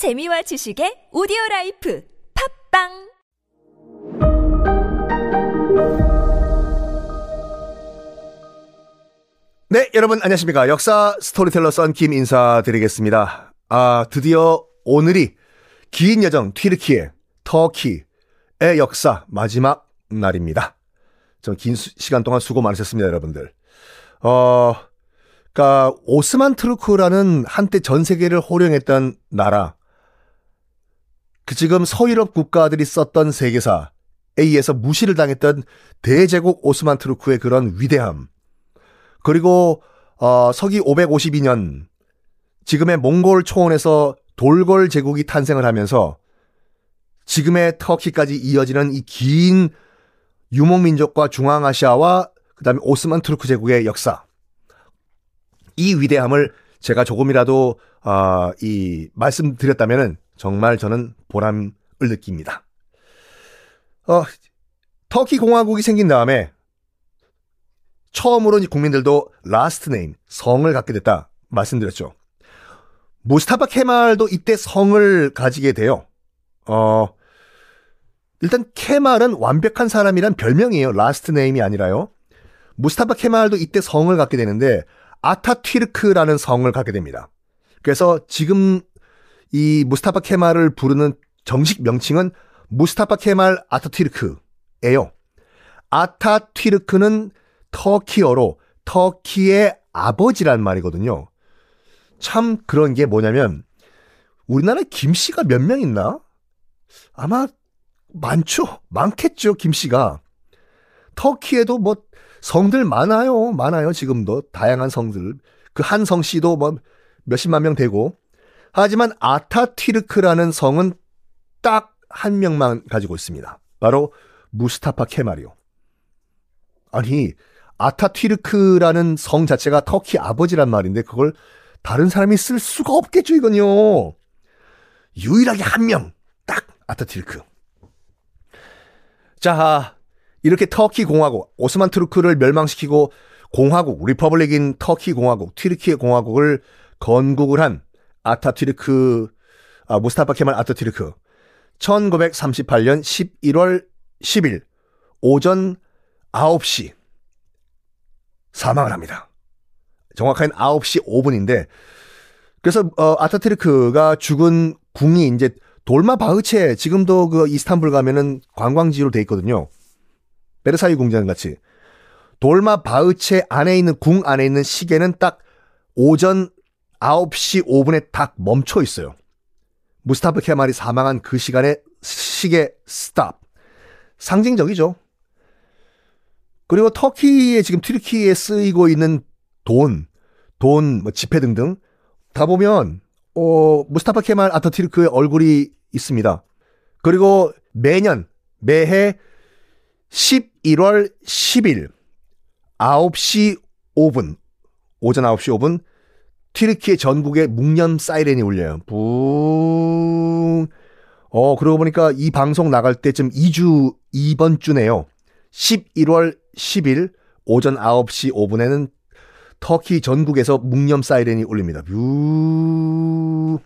재미와 지식의 오디오 life 팟빵 네, 여러분 안녕하십니까. 역사 스토리텔러 썬킴 인사드리겠습니다. 아, 드디어 오늘이 긴 여정 튀르키예, 터키의 역사 마지막 날입니다. 좀 긴 시간 동안 수고 많으셨습니다, 여러분들. 어, 그니까 오스만 트루크라는 한때 전 세계를 호령했던 나라. 그 지금 서유럽 국가들이 썼던 세계사에 의해서 무시를 당했던 대제국 오스만 트루크의 그런 위대함. 그리고 어, 서기 552년 지금의 몽골 초원에서 돌골 제국이 탄생을 하면서 지금의 터키까지 이어지는 이 긴 유목민족과 중앙아시아와 그다음에 오스만 투르크 제국의 역사 이 위대함을 제가 조금이라도 어, 이 말씀드렸다면은 정말 저는 보람을 느낍니다. 어, 터키 공화국이 생긴 다음에 처음으로 국민들도 last name, 성을 갖게 됐다 말씀드렸죠. 무스타파 케말도 이때 성을 가지게 돼요. 어, 일단 케말은 완벽한 사람이란 별명이에요. last name이 아니라요. 무스타파 케말도 이때 성을 갖게 되는데 아타튀르크라는 성을 갖게 됩니다. 그래서 지금 이 무스타파 케말을 부르는 정식 명칭은 무스타파 케말 아타튀르크예요. 아타튀르크는 터키어로 터키의 아버지란 말이거든요. 참 그런 게 뭐냐면 우리나라에 김씨가 몇 명 있나? 아마 많죠. 많겠죠, 김씨가. 터키에도 뭐 성들 많아요. 많아요. 지금도 다양한 성들. 그 한 성 씨도 뭐 몇십만 명 되고. 하지만 아타튀르크라는 성은 딱 한 명만 가지고 있습니다. 바로 무스타파 케말이요. 아니 아타튀르크라는 성 자체가 터키 아버지란 말인데 그걸 다른 사람이 쓸 수가 없겠죠 이건요. 유일하게 한 명, 딱 아타튀르크. 자, 이렇게 터키 공화국, 오스만 투르크를 멸망시키고 공화국, republic인 터키 공화국, 튀르키예 공화국을 건국을 한 아타튀르크, 아, 무스타파 케말 아타튀르크. 1938년 11월 10일 오전 9시 사망을 합니다. 정확하게는 9시 5분인데 그래서 어, 아타트르크가 죽은 궁이 이제 돌마 바흐체 지금도 그 이스탄불 가면은 관광지로 돼 있거든요. 베르사유 궁전 같이 돌마 바흐체 안에 있는 궁 안에 있는 시계는 딱 오전 9시 5분에 딱 멈춰 있어요. 무스타프 케말이 사망한 그 시간에 시계 스탑. 상징적이죠. 그리고 터키에 지금 튀르키에 쓰이고 있는 돈, 돈, 뭐 지폐 등등 다 보면 어 무스타파 케말 아타튀르크의 얼굴이 있습니다. 그리고 매년 매해 11월 10일 9시 5분 오전 9시 5분 튀르키예 전국에 묵념 사이렌이 울려요. 붕. 어, 그러고 보니까 이 방송 나갈 때쯤 2주, 이번 주네요. 11월 10일 오전 9시 5분에는 터키 전국에서 묵념 사이렌이 울립니다. 뷰.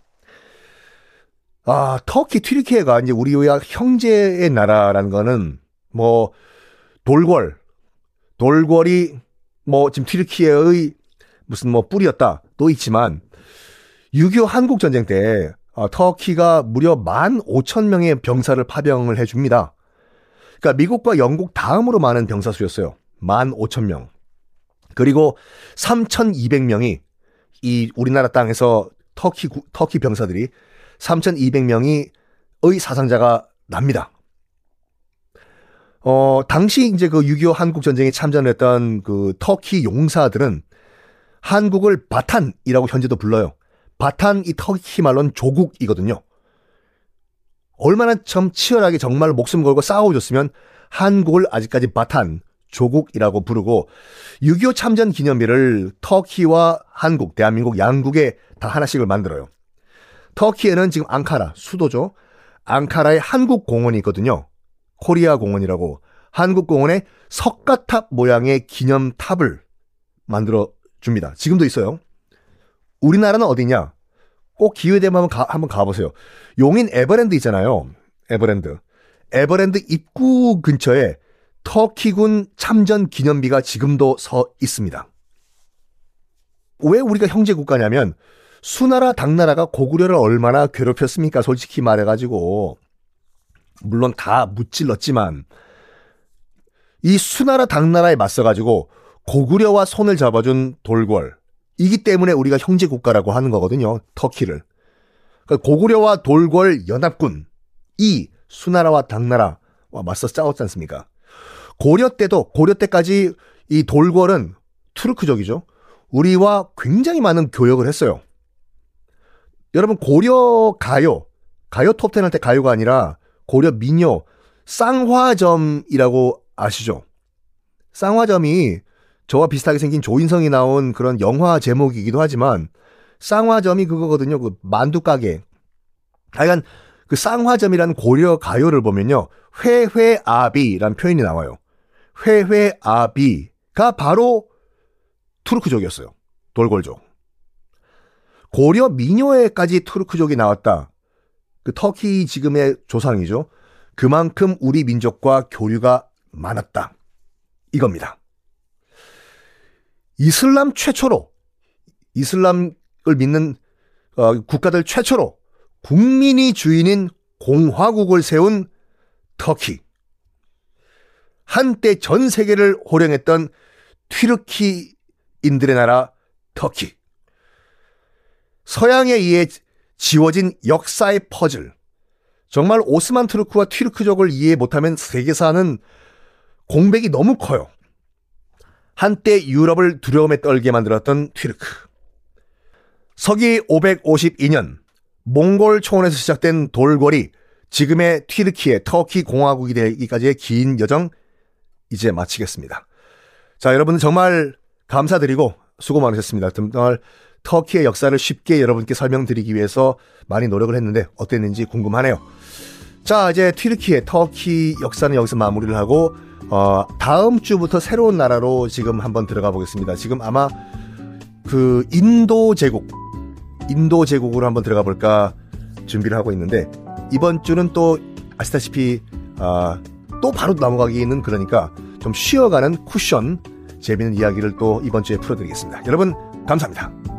아, 터키 튀르키예가 이제 우리와 형제의 나라라는 거는 뭐 돌궐, 돌궐이 뭐 지금 튀르키예의 무슨 뭐 뿌리였다 또 있지만 6.25 한국 전쟁 때 어, 터키가 무려 15,000명의 병사를 파병을 해줍니다. 그러니까 미국과 영국 다음으로 많은 병사 수였어요. 15,000명. 그리고 3,200명이 이 우리나라 땅에서 터키 터키 병사들이 3,200명이 의 사상자가 납니다. 어, 당시 이제 그 6.25 한국 전쟁에 참전했던 그 터키 용사들은 한국을 바탄이라고 현재도 불러요. 바탄 이 터키 말로는 조국이거든요. 얼마나 참 치열하게 정말 목숨 걸고 싸워줬으면 한국을 아직까지 바탄, 조국이라고 부르고 6.25 참전 기념비를 터키와 한국, 대한민국 양국에 다 하나씩을 만들어요. 터키에는 지금 앙카라, 수도죠. 앙카라에 한국 공원이 있거든요. 코리아 공원이라고. 한국 공원에 석가탑 모양의 기념탑을 만들어 줍니다. 지금도 있어요. 우리나라는 어디냐? 꼭 기회 되면 한번, 가, 한번 가보세요. 용인 에버랜드 있잖아요. 에버랜드. 에버랜드 입구 근처에 터키군 참전 기념비가 지금도 서 있습니다. 왜 우리가 형제 국가냐면 수나라 당나라가 고구려를 얼마나 괴롭혔습니까? 솔직히 말해가지고 물론 다 무찔렀지만 이 수나라 당나라에 맞서가지고 고구려와 손을 잡아준 돌궐 이기 때문에 우리가 형제 국가라고 하는 거거든요. 터키를. 그러니까 고구려와 돌궐 연합군 이 수나라와 당나라와 맞서 싸웠지 않습니까? 고려 때도 고려 때까지 이 돌궐은 투르크족이죠. 우리와 굉장히 많은 교역을 했어요. 여러분 고려 가요 가요 톱텐 할 때 가요가 아니라 고려 민요 쌍화점이라고 아시죠? 쌍화점이 저와 비슷하게 생긴 조인성이 나온 그런 영화 제목이기도 하지만 쌍화점이 그거거든요. 그 만두 가게. 하여간 그 쌍화점이라는 고려 가요를 보면요. 회회아비라는 표현이 나와요. 회회아비가 바로 투르크족이었어요. 돌골족. 고려 민요에까지 투르크족이 나왔다. 그 터키 지금의 조상이죠. 그만큼 우리 민족과 교류가 많았다. 이겁니다. 이슬람 최초로 이슬람을 믿는 어, 국가들 최초로 국민이 주인인 공화국을 세운 터키. 한때 전 세계를 호령했던 튀르키인들의 나라 터키. 서양에 의해 지워진 역사의 퍼즐. 정말 오스만 트루크와 튀르크족을 이해 못하면 세계사는 공백이 너무 커요. 한때 유럽을 두려움에 떨게 만들었던 튀르크. 서기 552년 몽골 초원에서 시작된 돌궐이 지금의 튀르키의 터키 공화국이 되기까지의 긴 여정 이제 마치겠습니다. 자, 여러분 정말 감사드리고 수고 많으셨습니다. 정말 터키의 역사를 쉽게 여러분께 설명드리기 위해서 많이 노력을 했는데 어땠는지 궁금하네요. 자, 이제 튀르키의 터키 역사는 여기서 마무리를 하고 어, 다음 주부터 새로운 나라로 지금 한번 들어가 보겠습니다. 지금 아마 그 인도 제국, 인도 제국으로 한번 들어가 볼까 준비를 하고 있는데 이번 주는 또 아시다시피 아, 또 바로 넘어가기는 그러니까 좀 쉬어가는 쿠션 재미있는 이야기를 또 이번 주에 풀어드리겠습니다. 여러분 감사합니다.